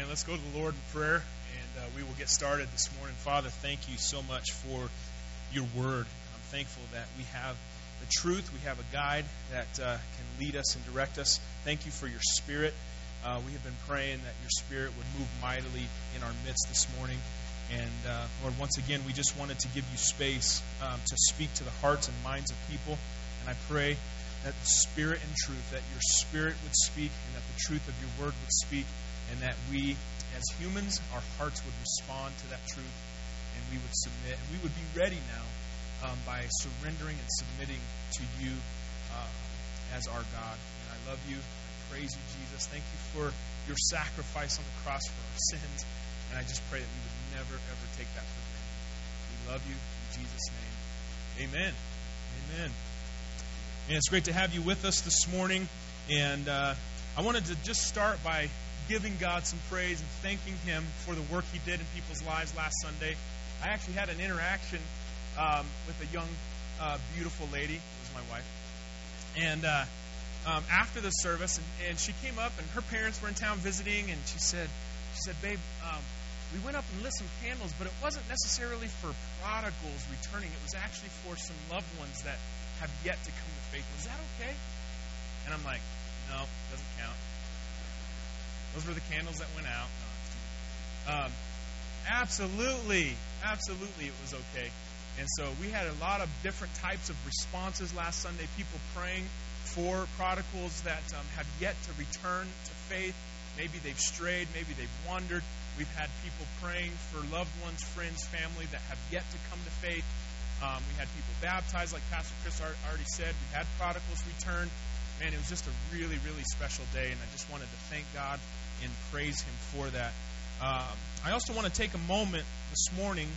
And let's go to the Lord in prayer, and uh, we will get started this morning. Father, thank you so much for your word. I'm thankful that we have the truth, we have a guide that uh, can lead us and direct us. Thank you for your spirit. Uh, we have been praying that your spirit would move mightily in our midst this morning. And uh, Lord, once again, we just wanted to give you space um, to speak to the hearts and minds of people. And I pray that the Spirit and truth, that your Spirit would speak, and that the truth of your word would speak, and that we, as humans, our hearts would respond to that truth, and we would submit, and we would be ready now um, by surrendering and submitting to you uh, as our God. And I love you. I praise you, Jesus. Thank you for your sacrifice on the cross for our sins. And I just pray that we would never, ever take that for granted. We love you in Jesus' name. Amen. Amen. And it's great to have you with us this morning. And uh, I wanted to just start by giving God some praise and thanking Him for the work He did in people's lives last Sunday. I actually had an interaction um, with a young, uh, beautiful lady. It was my wife. And uh, um, after the service, and, and, she came up, and her parents were in town visiting, and she said, "She said, babe, um, we went up and lit some candles, but it wasn't necessarily for prodigals returning. It was actually for some loved ones that have yet to come to faith. Was that okay? And I'm like, no, doesn't count. Those were the candles that went out. Um, absolutely, absolutely, it was okay. And so we had a lot of different types of responses last Sunday. People praying for prodigals that um, have yet to return to faith. Maybe they've strayed, maybe they've wandered. We've had people praying for loved ones, friends, family that have yet to come to faith. Um, we had people baptized, like Pastor Chris already said. We had prodigals return. Man, it was just a really, really special day, and I just wanted to thank God and praise Him for that. Um, I also want to take a moment this morning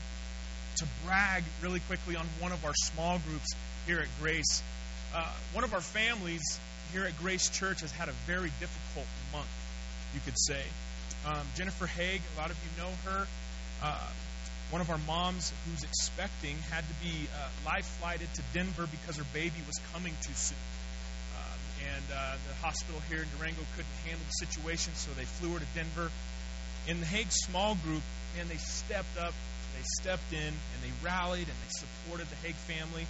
to brag really quickly on one of our small groups here at Grace. Uh, one of our families here at Grace Church has had a very difficult month, you could say. Um, Jennifer Haig, a lot of you know her. Uh, one of our moms who's expecting had to be uh, life flighted to Denver because her baby was coming too soon. And uh, the hospital here in Durango couldn't handle the situation, so they flew her to Denver. In the Haig small group, and they stepped up, they stepped in, and they rallied and they supported the Haig family.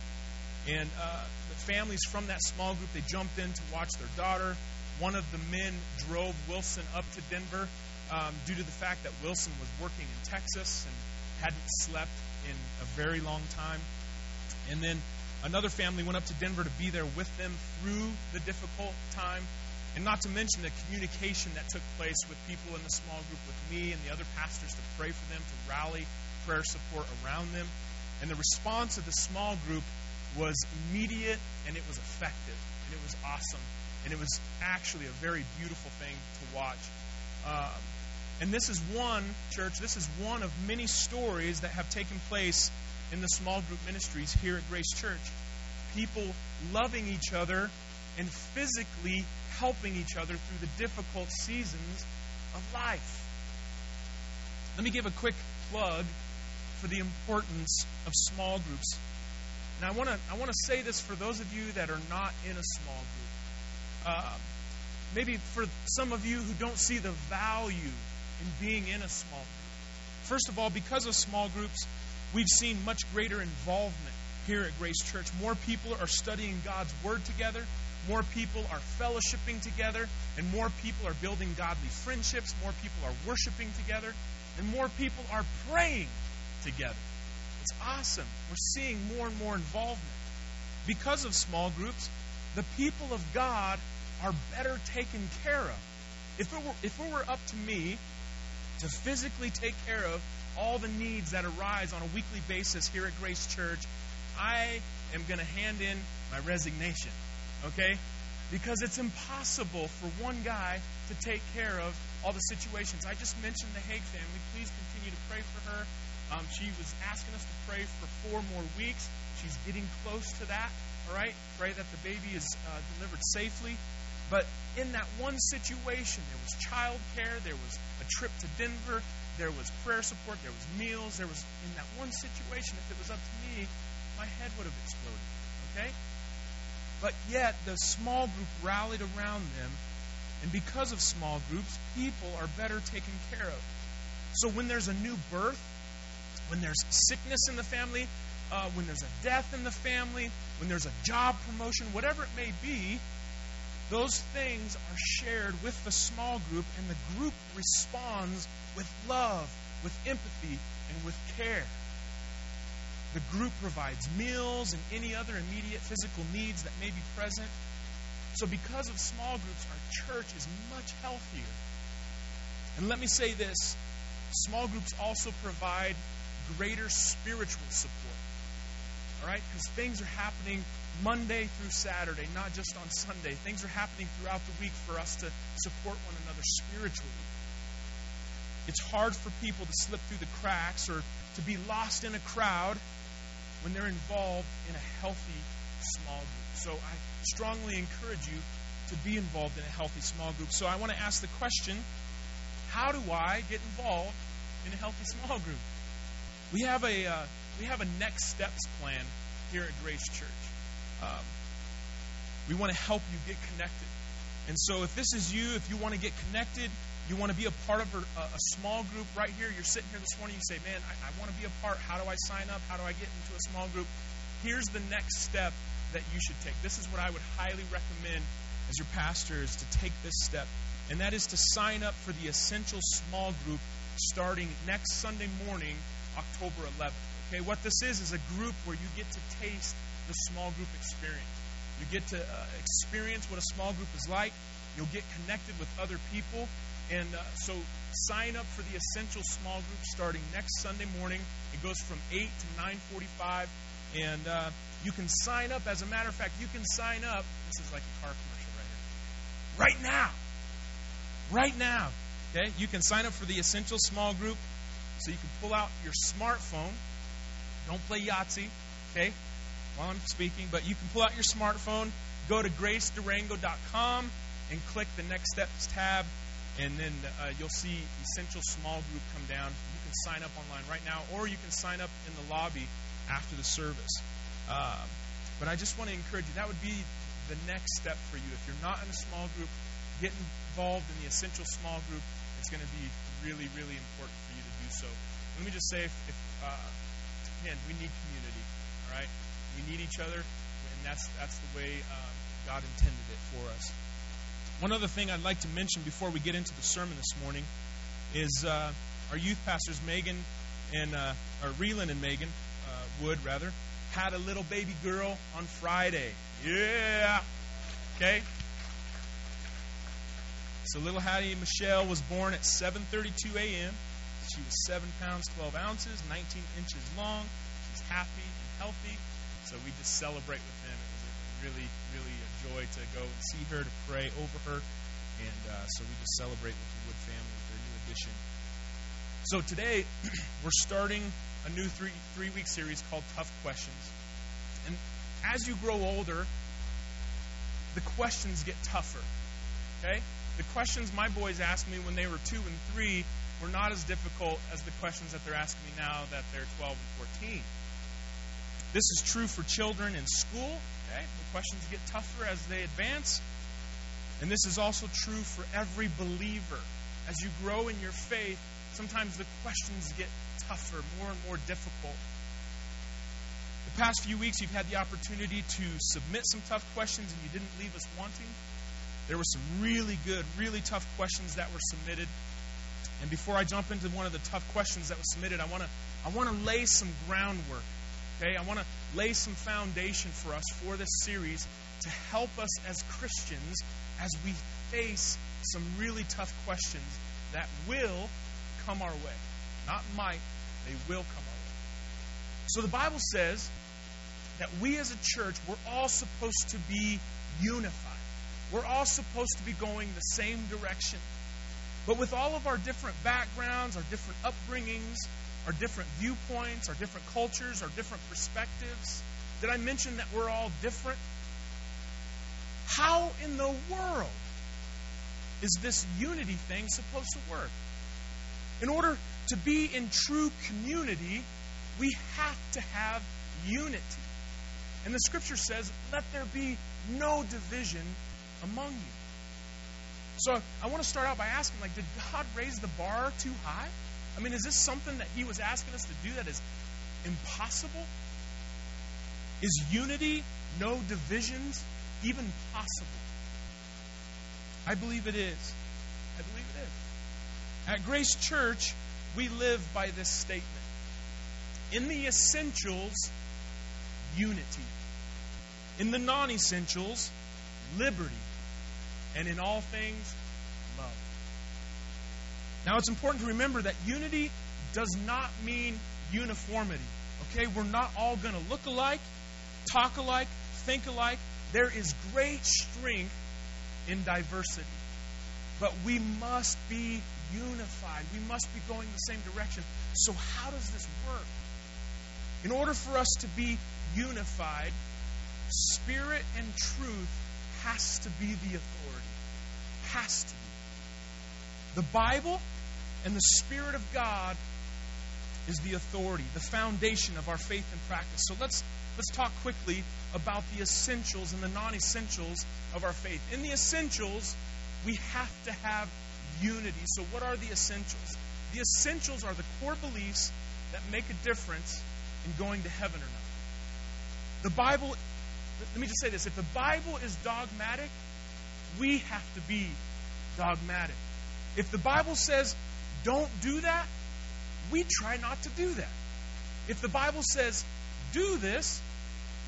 And uh, the families from that small group, they jumped in to watch their daughter. One of the men drove Wilson up to Denver um, due to the fact that Wilson was working in Texas and hadn't slept in a very long time. And then another family went up to Denver to be there with them through the difficult time. And not to mention the communication that took place with people in the small group, with me and the other pastors to pray for them, to rally prayer support around them. And the response of the small group was immediate and it was effective. And it was awesome. And it was actually a very beautiful thing to watch. Um, and this is one, church, this is one of many stories that have taken place in the small group ministries here at Grace Church. People loving each other and physically helping each other through the difficult seasons of life. Let me give a quick plug for the importance of small groups. And I want to I want to say this for those of you that are not in a small group. Uh, maybe for some of you who don't see the value in being in a small group. First of all, because of small groups, we've seen much greater involvement here at Grace Church. More people are studying God's Word together, more people are fellowshipping together, and more people are building godly friendships, more people are worshiping together, and more people are praying together. It's awesome. We're seeing more and more involvement. Because of small groups, the people of God are better taken care of. If it were, if it were up to me, to physically take care of all the needs that arise on a weekly basis here at Grace Church, I am going to hand in my resignation. Okay? Because it's impossible for one guy to take care of all the situations. I just mentioned the Haig family. Please continue to pray for her. Um, she was asking us to pray for four more weeks. She's getting close to that. All right? Pray that the baby is uh, delivered safely. But in that one situation, there was child care, there was a trip to Denver, there was prayer support, there was meals, there was in that one situation, if it was up to me, my head would have exploded. Okay? But yet the small group rallied around them And because of small groups, people are better taken care of. So when there's a new birth, when there's sickness in the family, uh, when there's a death in the family, when there's a job promotion, whatever it may be, those things are shared with the small group, and the group responds with love, with empathy, and with care. The group provides meals and any other immediate physical needs that may be present. So, because of small groups, our church is much healthier. And let me say this small groups also provide greater spiritual support. All right? Because things are happening Monday through Saturday, not just on Sunday. Things are happening throughout the week for us to support one another spiritually. It's hard for people to slip through the cracks or to be lost in a crowd when they're involved in a healthy small group. So I strongly encourage you to be involved in a healthy small group. So I want to ask the question how do I get involved in a healthy small group? We have a, uh, we have a next steps plan here at Grace Church. Um, we want to help you get connected. And so, if this is you, if you want to get connected, you want to be a part of a, a, small group right here, you're sitting here this morning, you say, Man, I, I want to be a part. How do I sign up? How do I get into a small group? Here's the next step that you should take. This is what I would highly recommend as your pastor is to take this step, and that is to sign up for the Essential Small Group starting next Sunday morning, October 11th. Okay, what this is is a group where you get to taste the small group experience. You get to uh, experience what a small group is like. You'll get connected with other people. And uh, so sign up for the Essential Small Group starting next Sunday morning. It goes from 8 to 9.45. And uh, you can sign up. As a matter of fact, you can sign up. This is like a car commercial right here. Right now. Right now. Okay? You can sign up for the Essential Small Group. So you can pull out your smartphone. Don't play Yahtzee. Okay? while I'm speaking, but you can pull out your smartphone, go to gracedurango.com, and click the Next Steps tab, and then uh, you'll see Essential Small Group come down. You can sign up online right now, or you can sign up in the lobby after the service. Um, but I just want to encourage you, that would be the next step for you. If you're not in a small group, get involved in the Essential Small Group. It's going to be really, really important for you to do so. Let me just say, if, if uh, again, we need community, all right? We need each other, and that's that's the way uh, God intended it for us. One other thing I'd like to mention before we get into the sermon this morning is uh, our youth pastors, Megan and uh, or Reelan and Megan uh, Wood, rather, had a little baby girl on Friday. Yeah, okay. So little Hattie Michelle was born at 7:32 a.m. She was seven pounds 12 ounces, 19 inches long. She's happy and healthy. So we just celebrate with them. It was really, really a joy to go and see her, to pray over her. And uh, so we just celebrate with the Wood family with their new addition. So today, we're starting a new three, three week series called Tough Questions. And as you grow older, the questions get tougher. Okay? The questions my boys asked me when they were two and three were not as difficult as the questions that they're asking me now that they're 12 and 14. This is true for children in school. Okay? The questions get tougher as they advance. And this is also true for every believer. As you grow in your faith, sometimes the questions get tougher, more and more difficult. The past few weeks, you've had the opportunity to submit some tough questions, and you didn't leave us wanting. There were some really good, really tough questions that were submitted. And before I jump into one of the tough questions that was submitted, I want to I want to lay some groundwork Okay, I want to lay some foundation for us for this series to help us as Christians as we face some really tough questions that will come our way. Not might, they will come our way. So the Bible says that we as a church, we're all supposed to be unified. We're all supposed to be going the same direction. But with all of our different backgrounds, our different upbringings, our different viewpoints, our different cultures, our different perspectives. Did I mention that we're all different? How in the world is this unity thing supposed to work? In order to be in true community, we have to have unity. And the scripture says, let there be no division among you. So I want to start out by asking, like, did God raise the bar too high? I mean, is this something that He was asking us to do that is impossible? Is unity, no divisions, even possible? I believe it is. I believe it is. At Grace Church, we live by this statement. In the essentials, unity. In the non essentials, liberty. And in all things, love. Now, it's important to remember that unity does not mean uniformity. Okay? We're not all going to look alike, talk alike, think alike. There is great strength in diversity. But we must be unified. We must be going the same direction. So, how does this work? In order for us to be unified, spirit and truth has to be the authority. Has to be. The Bible and the Spirit of God is the authority, the foundation of our faith and practice. So let's let's talk quickly about the essentials and the non-essentials of our faith. In the essentials, we have to have unity. So what are the essentials? The essentials are the core beliefs that make a difference in going to heaven or not. The Bible let me just say this, if the Bible is dogmatic, we have to be dogmatic. If the Bible says don't do that, we try not to do that. If the Bible says do this,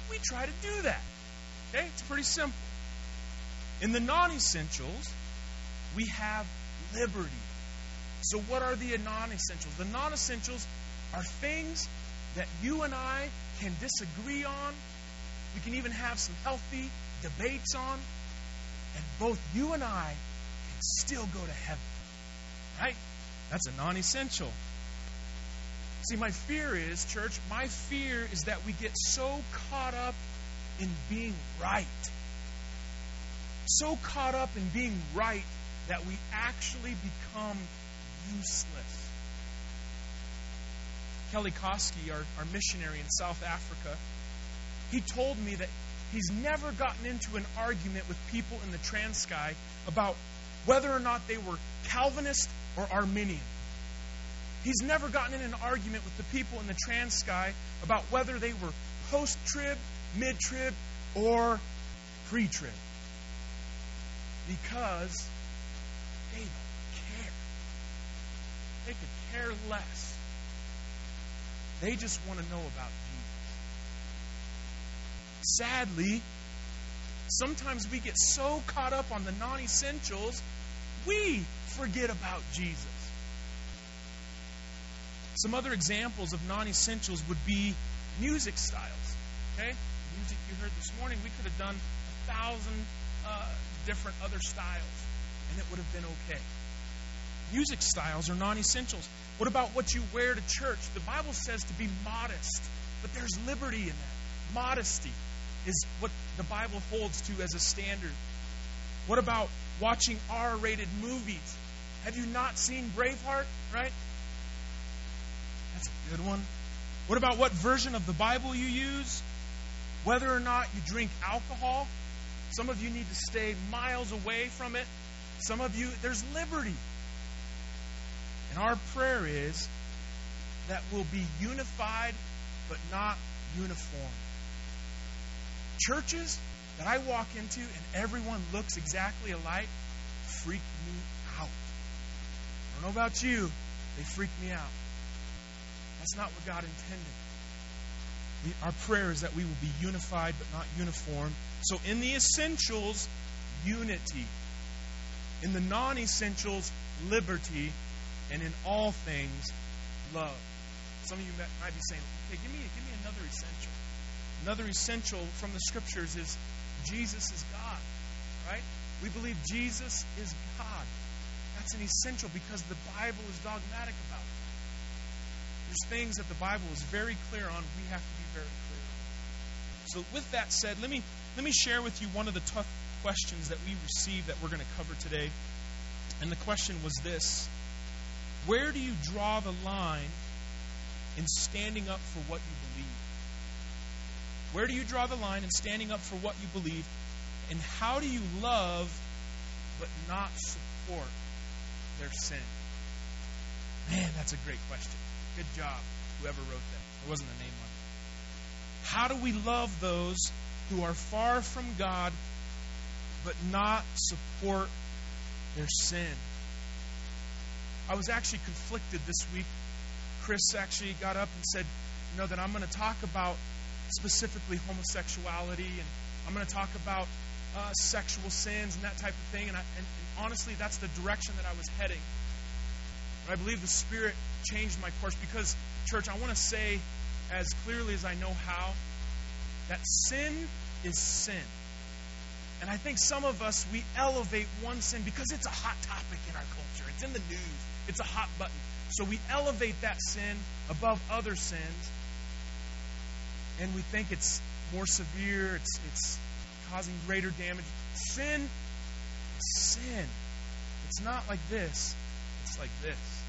we try to do that. Okay? It's pretty simple. In the non essentials, we have liberty. So, what are the non essentials? The non essentials are things that you and I can disagree on. We can even have some healthy debates on. And both you and I can still go to heaven. Right? That's a non essential. See, my fear is, church, my fear is that we get so caught up in being right. So caught up in being right that we actually become useless. Kelly Koski, our, our missionary in South Africa, he told me that he's never gotten into an argument with people in the Transkei about whether or not they were Calvinist or Arminian. He's never gotten in an argument with the people in the Transkei about whether they were post trib, mid trib, or pre trib. Because they don't care. They could care less. They just want to know about Jesus. Sadly, sometimes we get so caught up on the non essentials, we forget about Jesus. Some other examples of non essentials would be music styles. Okay? Music you heard this morning, we could have done a thousand uh, different other styles, and it would have been okay. Music styles are non essentials. What about what you wear to church? The Bible says to be modest, but there's liberty in that. Modesty is what the Bible holds to as a standard. What about watching R rated movies? Have you not seen Braveheart? Right? That's a good one. What about what version of the Bible you use? Whether or not you drink alcohol. Some of you need to stay miles away from it. Some of you, there's liberty. And our prayer is that we'll be unified but not uniform. Churches that I walk into and everyone looks exactly alike freak me out. I don't know about you, they freak me out. That's not what God intended. We, our prayer is that we will be unified but not uniform. So, in the essentials, unity. In the non essentials, liberty. And in all things, love. Some of you might be saying, okay, give me, give me another essential. Another essential from the scriptures is Jesus is God, right? We believe Jesus is God. That's an essential because the Bible is dogmatic about it. There's things that the Bible is very clear on, we have to be very clear on. So, with that said, let me, let me share with you one of the tough questions that we received that we're going to cover today. And the question was this Where do you draw the line in standing up for what you believe? Where do you draw the line in standing up for what you believe? And how do you love but not support their sin? Man, that's a great question. Good job, whoever wrote that. There wasn't a name on it. How do we love those who are far from God but not support their sin? I was actually conflicted this week. Chris actually got up and said, you know, that I'm going to talk about specifically homosexuality and I'm going to talk about uh, sexual sins and that type of thing. And, I, and, and honestly, that's the direction that I was heading. But I believe the Spirit changed my course because, church, I want to say as clearly as I know how that sin is sin. And I think some of us, we elevate one sin because it's a hot topic in our culture. It's in the news, it's a hot button. So we elevate that sin above other sins, and we think it's more severe, it's, it's causing greater damage. Sin sin. It's not like this, it's like this.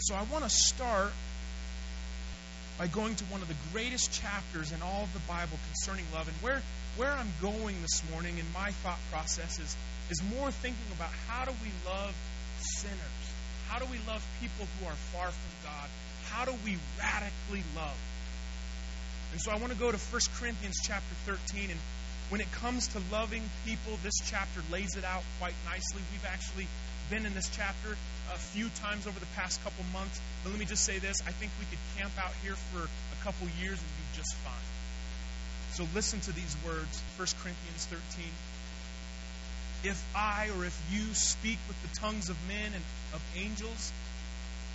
So I want to start by going to one of the greatest chapters in all of the Bible concerning love. And where, where I'm going this morning in my thought process is, is more thinking about how do we love sinners? How do we love people who are far from God? How do we radically love? And so I want to go to 1 Corinthians chapter 13. And when it comes to loving people, this chapter lays it out quite nicely. We've actually been in this chapter a few times over the past couple months. But let me just say this I think we could camp out here for a couple years and be just fine. So listen to these words 1 Corinthians 13. If I or if you speak with the tongues of men and of angels,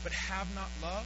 but have not love,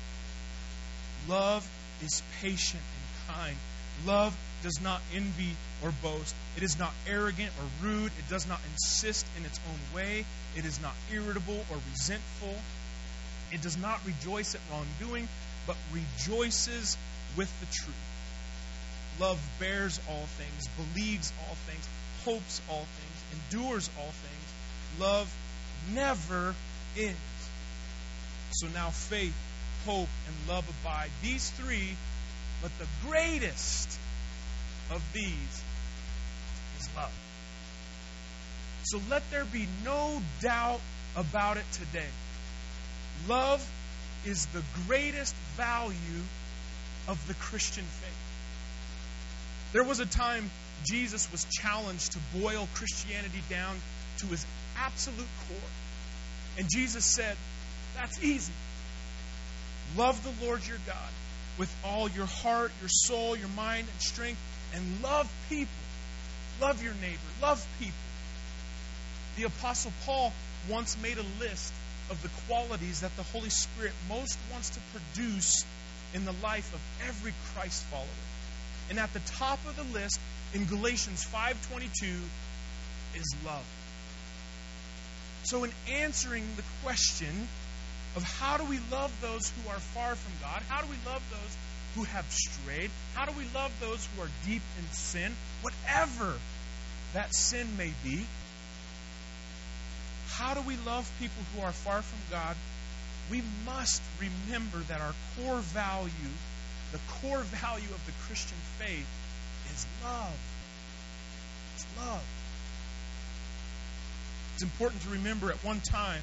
Love is patient and kind. Love does not envy or boast. It is not arrogant or rude. It does not insist in its own way. It is not irritable or resentful. It does not rejoice at wrongdoing, but rejoices with the truth. Love bears all things, believes all things, hopes all things, endures all things. Love never ends. So now faith, hope, and love abide. These three, but the greatest of these is love. So let there be no doubt about it today. Love is the greatest value of the Christian faith. There was a time Jesus was challenged to boil Christianity down to his absolute core. And Jesus said, That's easy. Love the Lord your God with all your heart, your soul, your mind, and strength, and love people. Love your neighbor. Love people. The Apostle Paul once made a list of the qualities that the Holy Spirit most wants to produce in the life of every Christ follower. And at the top of the list in Galatians 5:22 is love. So in answering the question of how do we love those who are far from God? How do we love those who have strayed? How do we love those who are deep in sin? Whatever that sin may be. How do we love people who are far from God? We must remember that our core value, the core value of the Christian faith, is love. It's love. It's important to remember at one time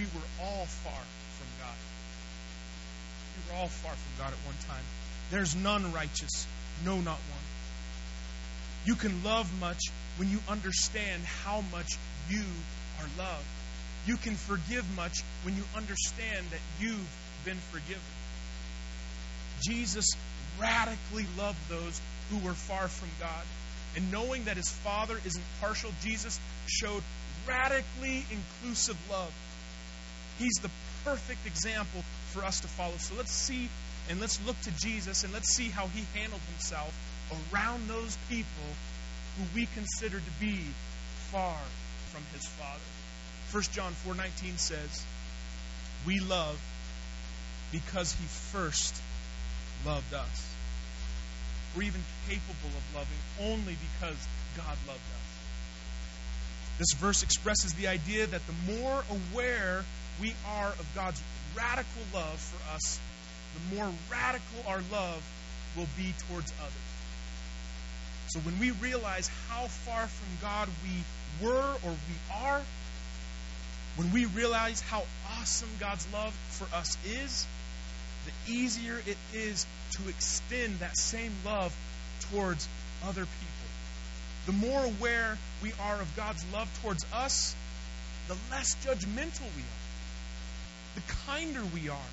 we were all far from God. We were all far from God at one time. There's none righteous, no, not one. You can love much when you understand how much you are loved. You can forgive much when you understand that you've been forgiven. Jesus radically loved those who were far from God. And knowing that his Father isn't partial, Jesus showed radically inclusive love. He's the perfect example for us to follow. So let's see and let's look to Jesus and let's see how he handled himself around those people who we consider to be far from his Father. 1 John 4:19 says, "We love because he first loved us." We're even capable of loving only because God loved us. This verse expresses the idea that the more aware we are of God's radical love for us, the more radical our love will be towards others. So when we realize how far from God we were or we are, when we realize how awesome God's love for us is, the easier it is to extend that same love towards other people. The more aware we are of God's love towards us, the less judgmental we are, the kinder we are,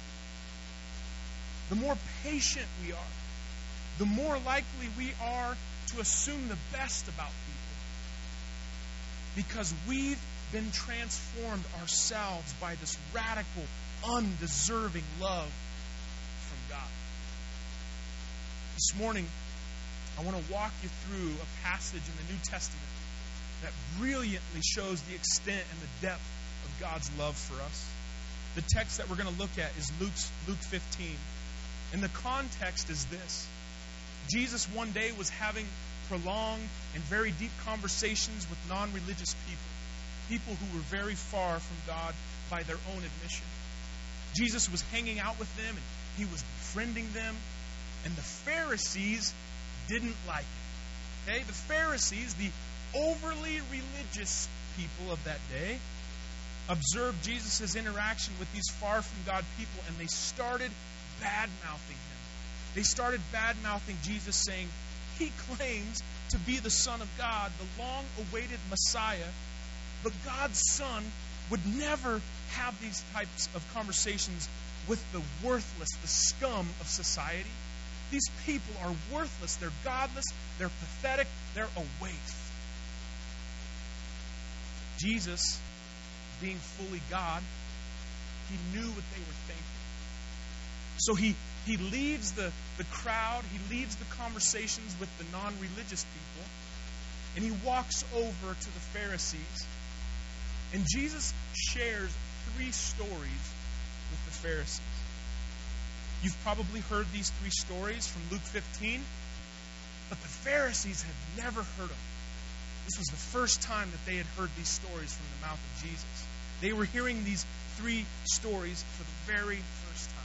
the more patient we are, the more likely we are to assume the best about people. Because we've been transformed ourselves by this radical, undeserving love from God. This morning, I want to walk you through a passage in the New Testament that brilliantly shows the extent and the depth of God's love for us. The text that we're going to look at is Luke's, Luke 15. And the context is this Jesus one day was having prolonged and very deep conversations with non religious people, people who were very far from God by their own admission. Jesus was hanging out with them and he was befriending them, and the Pharisees didn't like it. Okay? The Pharisees, the overly religious people of that day, observed Jesus' interaction with these far from God people, and they started bad mouthing him. They started bad mouthing Jesus, saying, He claims to be the Son of God, the long awaited Messiah, but God's Son would never have these types of conversations with the worthless, the scum of society. These people are worthless. They're godless. They're pathetic. They're a waste. Jesus, being fully God, he knew what they were thinking. So he, he leaves the, the crowd, he leaves the conversations with the non religious people, and he walks over to the Pharisees. And Jesus shares three stories with the Pharisees. You've probably heard these three stories from Luke 15, but the Pharisees had never heard them. This was the first time that they had heard these stories from the mouth of Jesus. They were hearing these three stories for the very first time.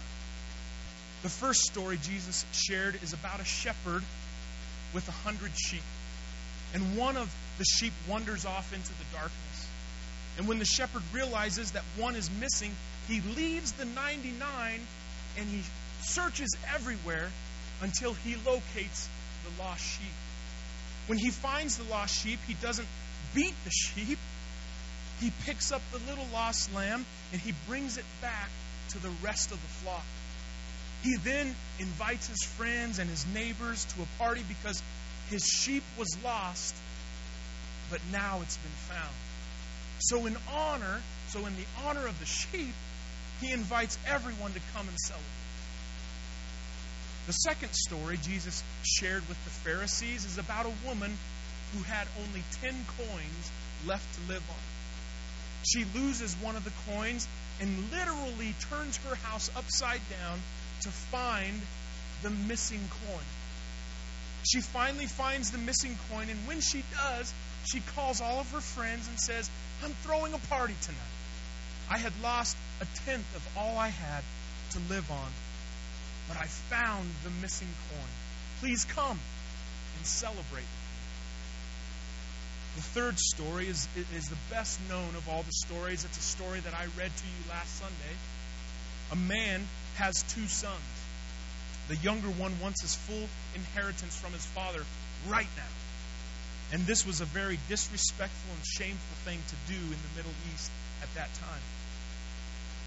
The first story Jesus shared is about a shepherd with a hundred sheep. And one of the sheep wanders off into the darkness. And when the shepherd realizes that one is missing, he leaves the 99 and he searches everywhere until he locates the lost sheep. When he finds the lost sheep, he doesn't beat the sheep. He picks up the little lost lamb and he brings it back to the rest of the flock. He then invites his friends and his neighbors to a party because his sheep was lost, but now it's been found. So, in honor, so in the honor of the sheep, he invites everyone to come and celebrate. The second story Jesus shared with the Pharisees is about a woman who had only 10 coins left to live on. She loses one of the coins and literally turns her house upside down to find the missing coin. She finally finds the missing coin, and when she does, she calls all of her friends and says, I'm throwing a party tonight. I had lost a tenth of all I had to live on, but I found the missing coin. Please come and celebrate the third story is, is the best known of all the stories. It's a story that I read to you last Sunday. A man has two sons. The younger one wants his full inheritance from his father right now. And this was a very disrespectful and shameful thing to do in the Middle East at that time.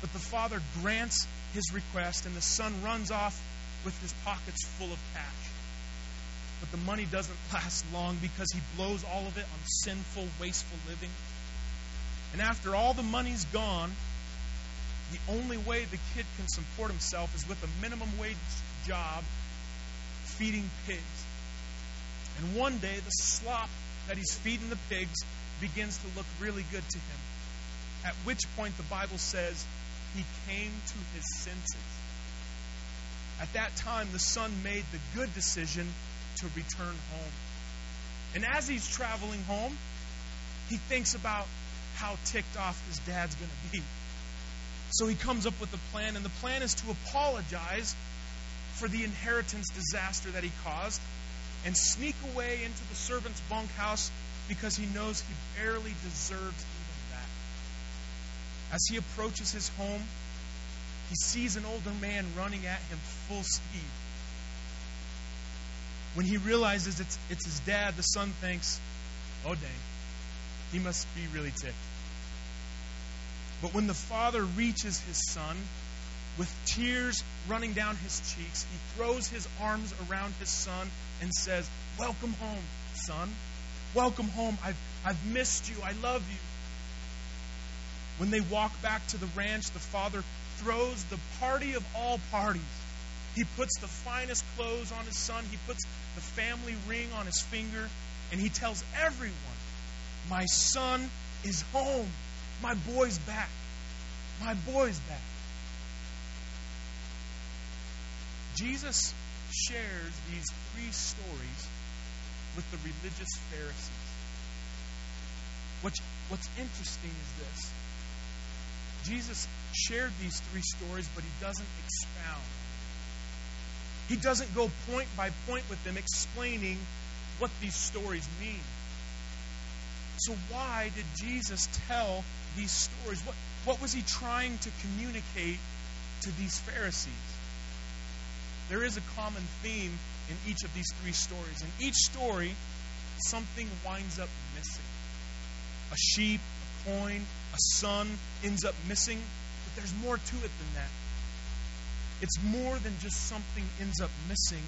But the father grants his request, and the son runs off with his pockets full of cash. But the money doesn't last long because he blows all of it on sinful, wasteful living. And after all the money's gone, the only way the kid can support himself is with a minimum wage job feeding pigs. And one day the slop that he's feeding the pigs begins to look really good to him. At which point the Bible says he came to his senses. At that time, the son made the good decision to return home. And as he's traveling home, he thinks about how ticked off his dad's going to be. So he comes up with a plan, and the plan is to apologize for the inheritance disaster that he caused and sneak away into the servant's bunkhouse because he knows he barely deserves even that. As he approaches his home, he sees an older man running at him full speed. When he realizes it's, it's his dad, the son thinks, oh, dang, he must be really ticked. But when the father reaches his son, with tears running down his cheeks, he throws his arms around his son and says, Welcome home, son. Welcome home. I've, I've missed you. I love you. When they walk back to the ranch, the father throws the party of all parties. He puts the finest clothes on his son, he puts the family ring on his finger, and he tells everyone, My son is home. My boy's back. My boy's back. Jesus shares these three stories with the religious Pharisees. What's, what's interesting is this Jesus shared these three stories, but he doesn't expound. He doesn't go point by point with them explaining what these stories mean. So, why did Jesus tell these stories? What, what was he trying to communicate to these Pharisees? There is a common theme in each of these three stories. In each story, something winds up missing. A sheep, a coin, a son ends up missing, but there's more to it than that. It's more than just something ends up missing.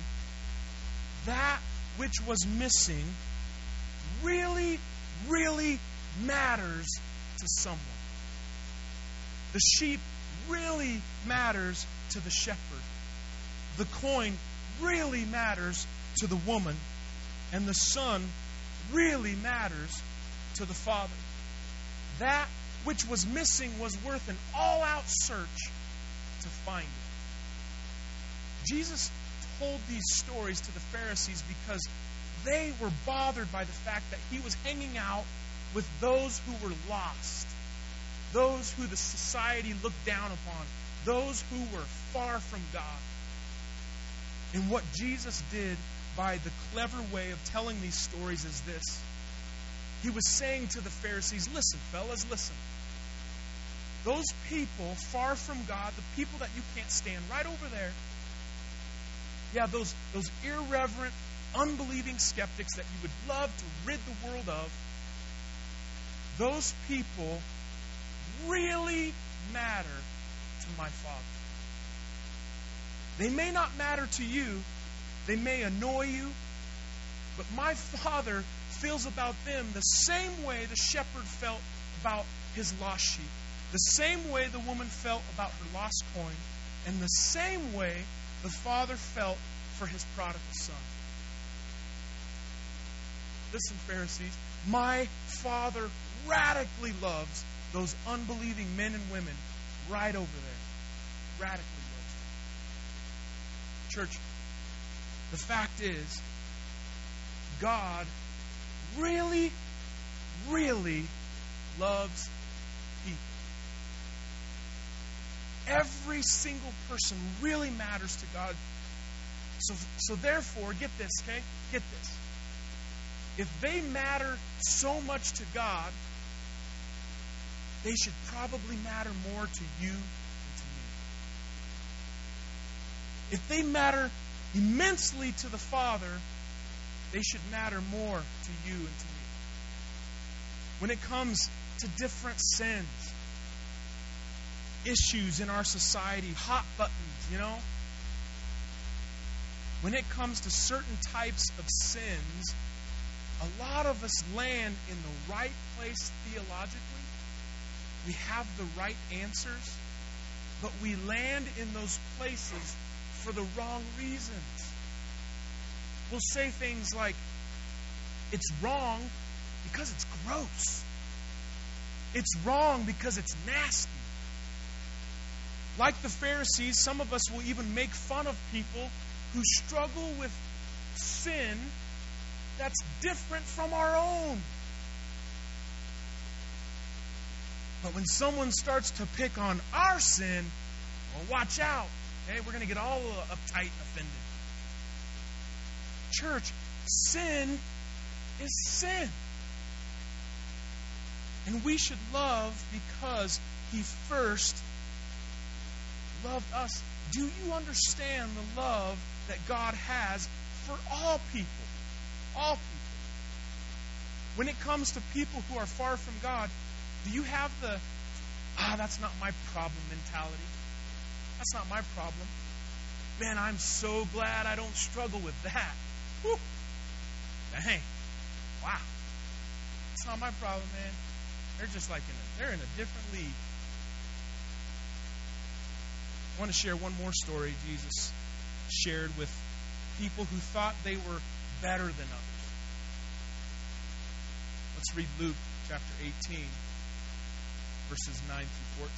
That which was missing really, really matters to someone. The sheep really matters to the shepherd. The coin really matters to the woman. And the son really matters to the father. That which was missing was worth an all out search to find it. Jesus told these stories to the Pharisees because they were bothered by the fact that he was hanging out with those who were lost, those who the society looked down upon, those who were far from God. And what Jesus did by the clever way of telling these stories is this He was saying to the Pharisees, Listen, fellas, listen. Those people far from God, the people that you can't stand, right over there, yeah, those, those irreverent, unbelieving skeptics that you would love to rid the world of, those people really matter to my Father. They may not matter to you, they may annoy you, but my Father feels about them the same way the shepherd felt about his lost sheep, the same way the woman felt about her lost coin, and the same way the Father felt for his prodigal son. Listen, Pharisees, my Father radically loves those unbelieving men and women right over there. Radically loves them. Church, the fact is, God really, really loves people. Every single person really matters to God. So, so therefore, get this, okay? Get this. If they matter so much to God, they should probably matter more to you than to me. If they matter immensely to the Father, they should matter more to you and to me. When it comes to different sins, issues in our society, hot buttons, you know, when it comes to certain types of sins, a lot of us land in the right place theologically. We have the right answers, but we land in those places for the wrong reasons. We'll say things like, it's wrong because it's gross. It's wrong because it's nasty. Like the Pharisees, some of us will even make fun of people who struggle with sin that's different from our own. But when someone starts to pick on our sin, well, watch out. Okay, we're going to get all uptight and offended. Church, sin is sin. And we should love because He first loved us. Do you understand the love that God has for all people? All people. When it comes to people who are far from God, do you have the, ah, that's not my problem mentality? That's not my problem. Man, I'm so glad I don't struggle with that. Whew. Dang. Wow. It's not my problem, man. They're just like in a, they're in a different league. I want to share one more story Jesus shared with people who thought they were better than others. Let's read Luke chapter 18, verses 9 through 14.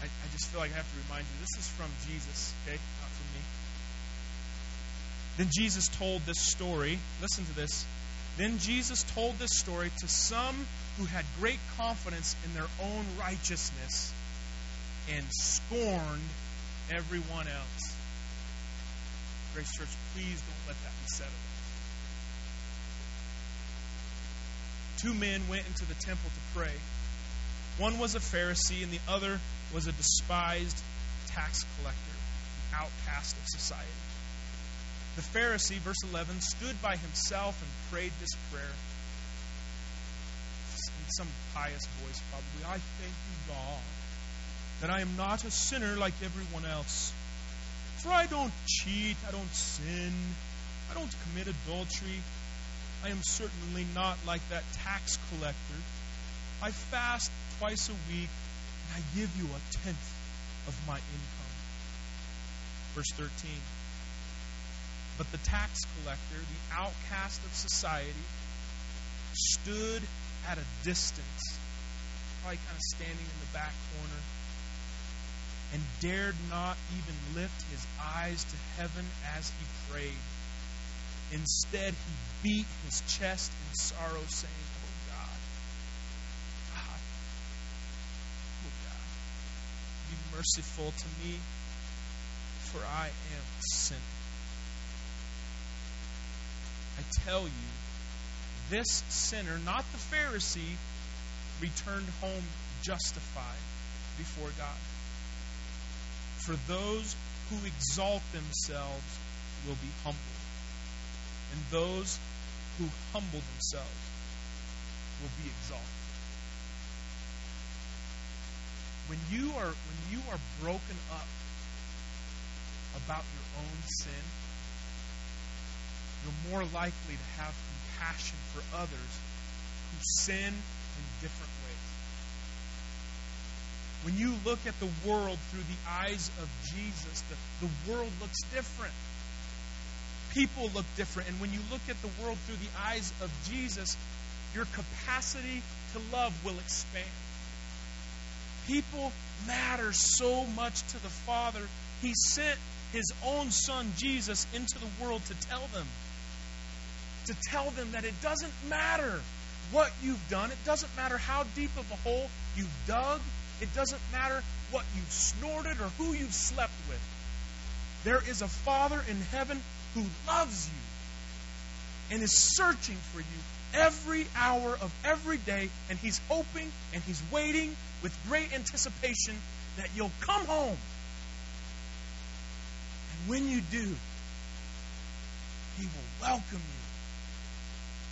I, I just feel like I have to remind you this is from Jesus, okay? Not from me. Then Jesus told this story. Listen to this. Then Jesus told this story to some who had great confidence in their own righteousness and scorned everyone else. Grace Church, please don't let that be said of us. Two men went into the temple to pray. One was a Pharisee, and the other was a despised tax collector, outcast of society. The Pharisee, verse 11, stood by himself and prayed this prayer. In some pious voice, probably. I thank you, God, that I am not a sinner like everyone else. For I don't cheat, I don't sin, I don't commit adultery. I am certainly not like that tax collector. I fast twice a week, and I give you a tenth of my income. Verse 13. But the tax collector, the outcast of society, stood at a distance, probably kind of standing in the back corner, and dared not even lift his eyes to heaven as he prayed. Instead, he beat his chest in sorrow, saying, Oh God, God, oh God, be merciful to me, for I am a sinner. I tell you, this sinner, not the Pharisee, returned home justified before God. For those who exalt themselves will be humbled, and those who humble themselves will be exalted. When you are when you are broken up about your own sin, you're more likely to have compassion for others who sin in different. When you look at the world through the eyes of Jesus, the, the world looks different. People look different. And when you look at the world through the eyes of Jesus, your capacity to love will expand. People matter so much to the Father. He sent his own son, Jesus, into the world to tell them to tell them that it doesn't matter what you've done, it doesn't matter how deep of a hole you've dug, it doesn't matter what you've snorted or who you've slept with. There is a Father in heaven who loves you and is searching for you every hour of every day, and He's hoping and He's waiting with great anticipation that you'll come home. And when you do, He will welcome you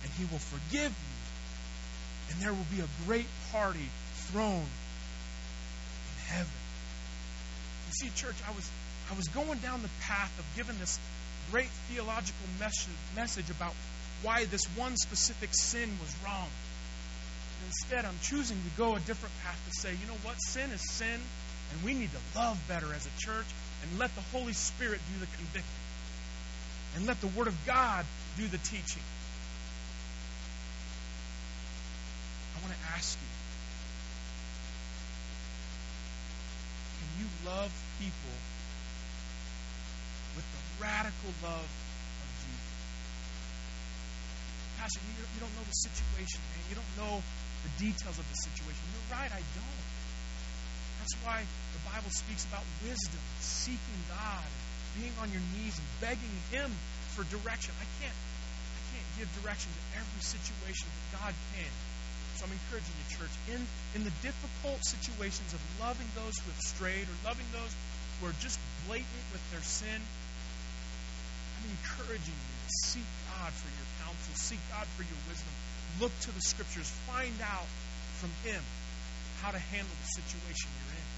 and he will forgive you. And there will be a great party thrown heaven. You see, church, I was I was going down the path of giving this great theological message, message about why this one specific sin was wrong. And instead, I'm choosing to go a different path to say, you know what, sin is sin, and we need to love better as a church and let the Holy Spirit do the convicting. And let the Word of God do the teaching. I want to ask you you love people with the radical love of Jesus? Pastor, you, you don't know the situation, man. You don't know the details of the situation. You're right, I don't. That's why the Bible speaks about wisdom, seeking God, being on your knees and begging Him for direction. I can't, I can't give direction to every situation, but God can. I'm encouraging you, church, in, in the difficult situations of loving those who have strayed or loving those who are just blatant with their sin, I'm encouraging you to seek God for your counsel, seek God for your wisdom. Look to the scriptures, find out from Him how to handle the situation you're in.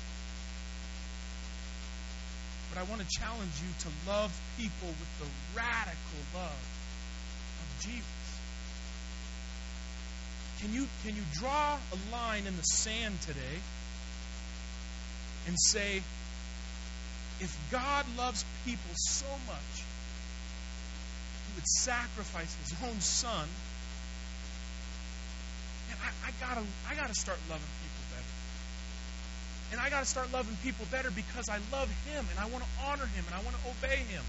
But I want to challenge you to love people with the radical love of Jesus. Can you, can you draw a line in the sand today and say, if God loves people so much, he would sacrifice his own son. And I, I gotta I gotta start loving people better. And I gotta start loving people better because I love him and I want to honor him and I want to obey him.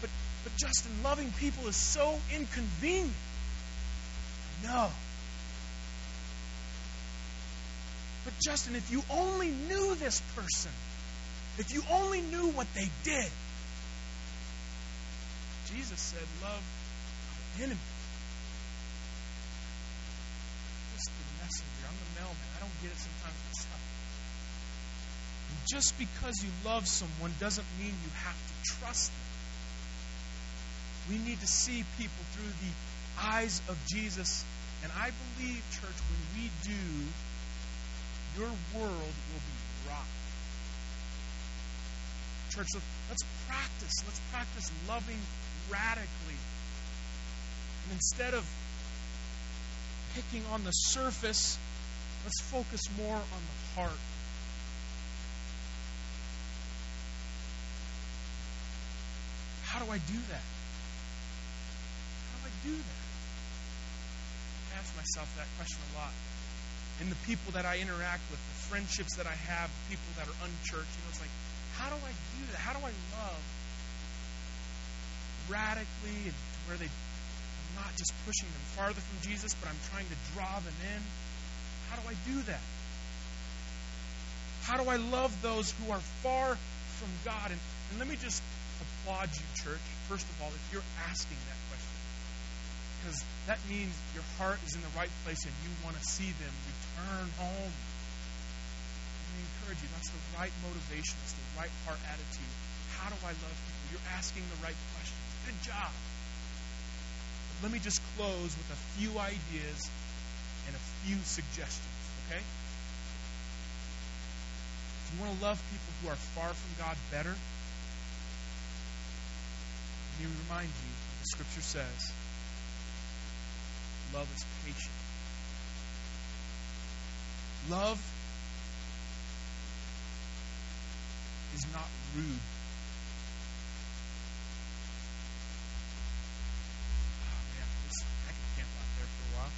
But but Justin, loving people is so inconvenient. No. But Justin, if you only knew this person, if you only knew what they did, Jesus said, love our enemies. Just the messenger. I'm the mailman. I don't get it sometimes myself. And just because you love someone doesn't mean you have to trust them. We need to see people through the eyes of Jesus. And I believe, church, when we do, your world will be rocked. Church, let's practice. Let's practice loving radically. And instead of picking on the surface, let's focus more on the heart. How do I do that? How do that? I ask myself that question a lot. And the people that I interact with, the friendships that I have, people that are unchurched, you know, it's like, how do I do that? How do I love radically and where they I'm not just pushing them farther from Jesus, but I'm trying to draw them in? How do I do that? How do I love those who are far from God? And, and let me just applaud you, church, first of all, if you're asking that because that means your heart is in the right place and you want to see them return home. Let me encourage you. That's the right motivation. That's the right heart attitude. How do I love people? You're asking the right questions. Good job. But let me just close with a few ideas and a few suggestions, okay? If you want to love people who are far from God better, let me remind you what the Scripture says love is patient. Love is not rude. Oh man, I can camp out there for a while.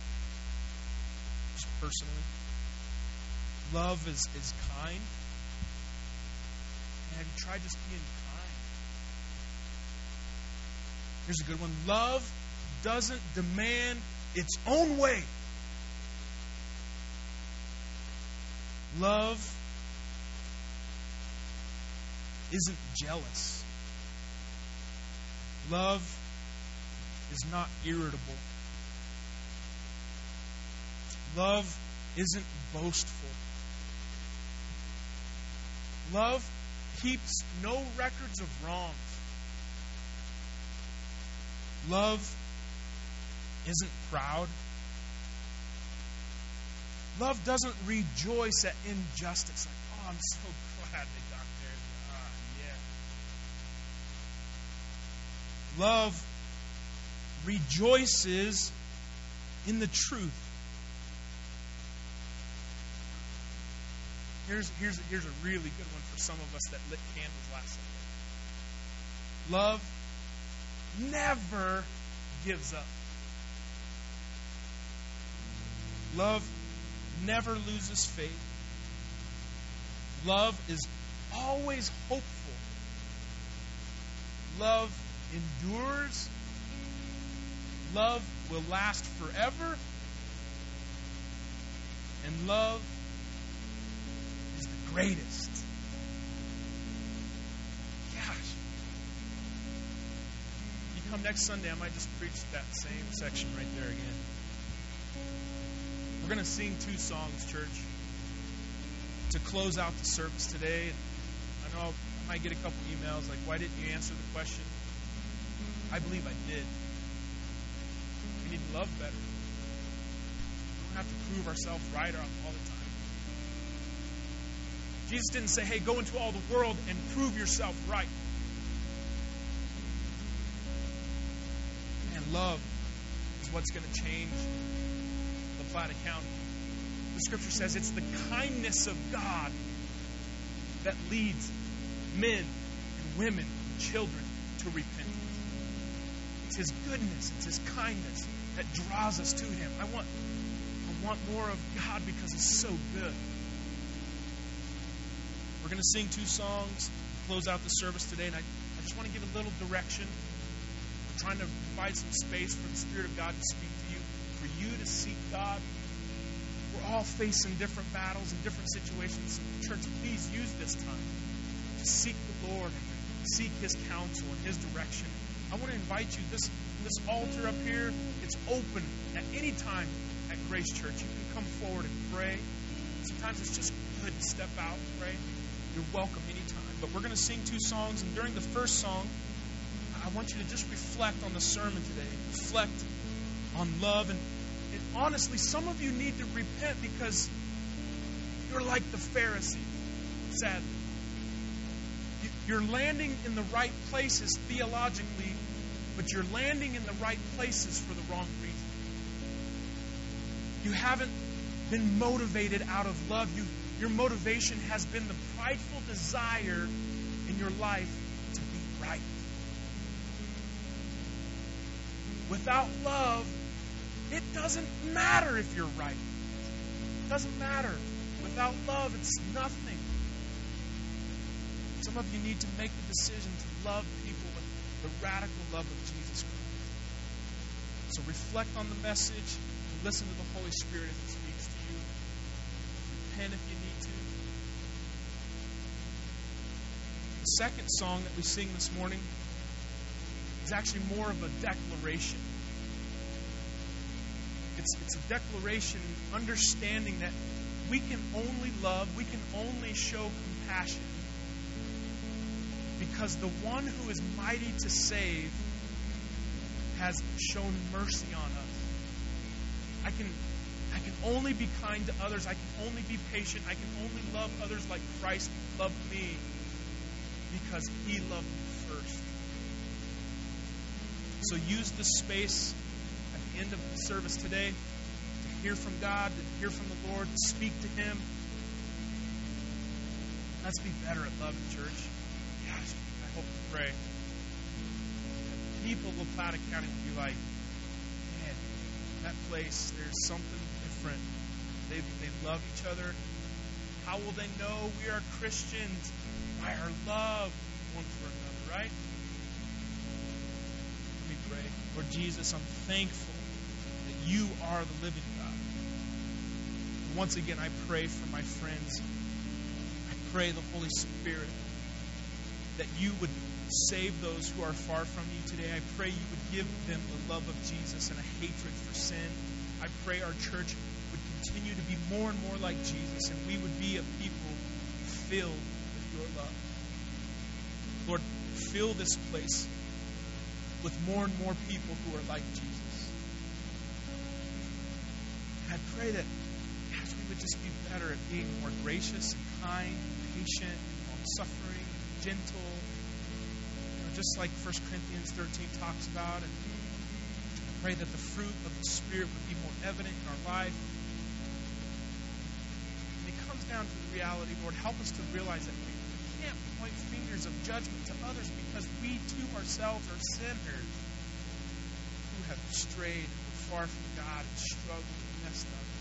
Just personally. Love is, is kind. Have you tried just being kind? Here's a good one. Love doesn't demand its own way. Love isn't jealous. Love is not irritable. Love isn't boastful. Love keeps no records of wrongs. Love isn't proud. Love doesn't rejoice at injustice. Like, oh, I'm so glad they got there. Ah, yeah. Love rejoices in the truth. Here's, here's, here's a really good one for some of us that lit candles last Sunday. Love never gives up. Love never loses faith. Love is always hopeful. Love endures. Love will last forever. And love is the greatest. Gosh. You come next Sunday, I might just preach that same section right there again. We're going to sing two songs, church, to close out the service today. I know I might get a couple emails like, why didn't you answer the question? I believe I did. We need love better. We don't have to prove ourselves right all the time. Jesus didn't say, hey, go into all the world and prove yourself right. And love is what's going to change County. The scripture says it's the kindness of God that leads men and women and children to repentance. It's His goodness, it's His kindness that draws us to Him. I want, I want more of God because He's so good. We're going to sing two songs, close out the service today, and I, I just want to give a little direction. I'm trying to provide some space for the Spirit of God to speak to you, you to seek God we're all facing different battles and different situations. Church, please use this time to seek the Lord and seek His counsel and His direction. I want to invite you. This this altar up here, it's open at any time at Grace Church. You can come forward and pray. Sometimes it's just good to step out and pray. You're welcome anytime. But we're going to sing two songs, and during the first song, I want you to just reflect on the sermon today. Reflect on love and honestly, some of you need to repent because you're like the Pharisee, sadly. You're landing in the right places theologically, but you're landing in the right places for the wrong reason. You haven't been motivated out of love. You, your motivation has been the prideful desire in your life to be right. Without love, it doesn't matter if you're right. It doesn't matter. Without love, it's nothing. Some of you need to make the decision to love people with the radical love of Jesus Christ. So reflect on the message and listen to the Holy Spirit if He speaks to you. Repent if you need to. The second song that we sing this morning is actually more of a declaration. It's, it's a declaration, understanding that we can only love, we can only show compassion because the one who is mighty to save has shown mercy on us. I can I can only be kind to others. I can only be patient. I can only love others like Christ loved me because he loved me first. So use the space end of the service today to hear from God, to hear from the Lord, to speak to Him. Let's be better at loving church. Gosh, I hope and pray. People of La Plata County will be like, man, that place, there's something different. They, they love each other. How will they know we are Christians? By our love one for another, right? Let me pray. Lord Jesus, I'm thankful you are the living God. Once again, I pray for my friends. I pray the Holy Spirit that you would save those who are far from you today. I pray you would give them the love of Jesus and a hatred for sin. I pray our church would continue to be more and more like Jesus and we would be a people filled with your love. Lord, fill this place with more and more people who are like Jesus. I pray that as we would just be better at being more gracious and kind, patient, long suffering, gentle, you know, just like 1 Corinthians 13 talks about. And I pray that the fruit of the Spirit would be more evident in our life. And it comes down to the reality, Lord, help us to realize that we can't point fingers of judgment to others because we too ourselves are sinners who have strayed far from God and struggled messed up.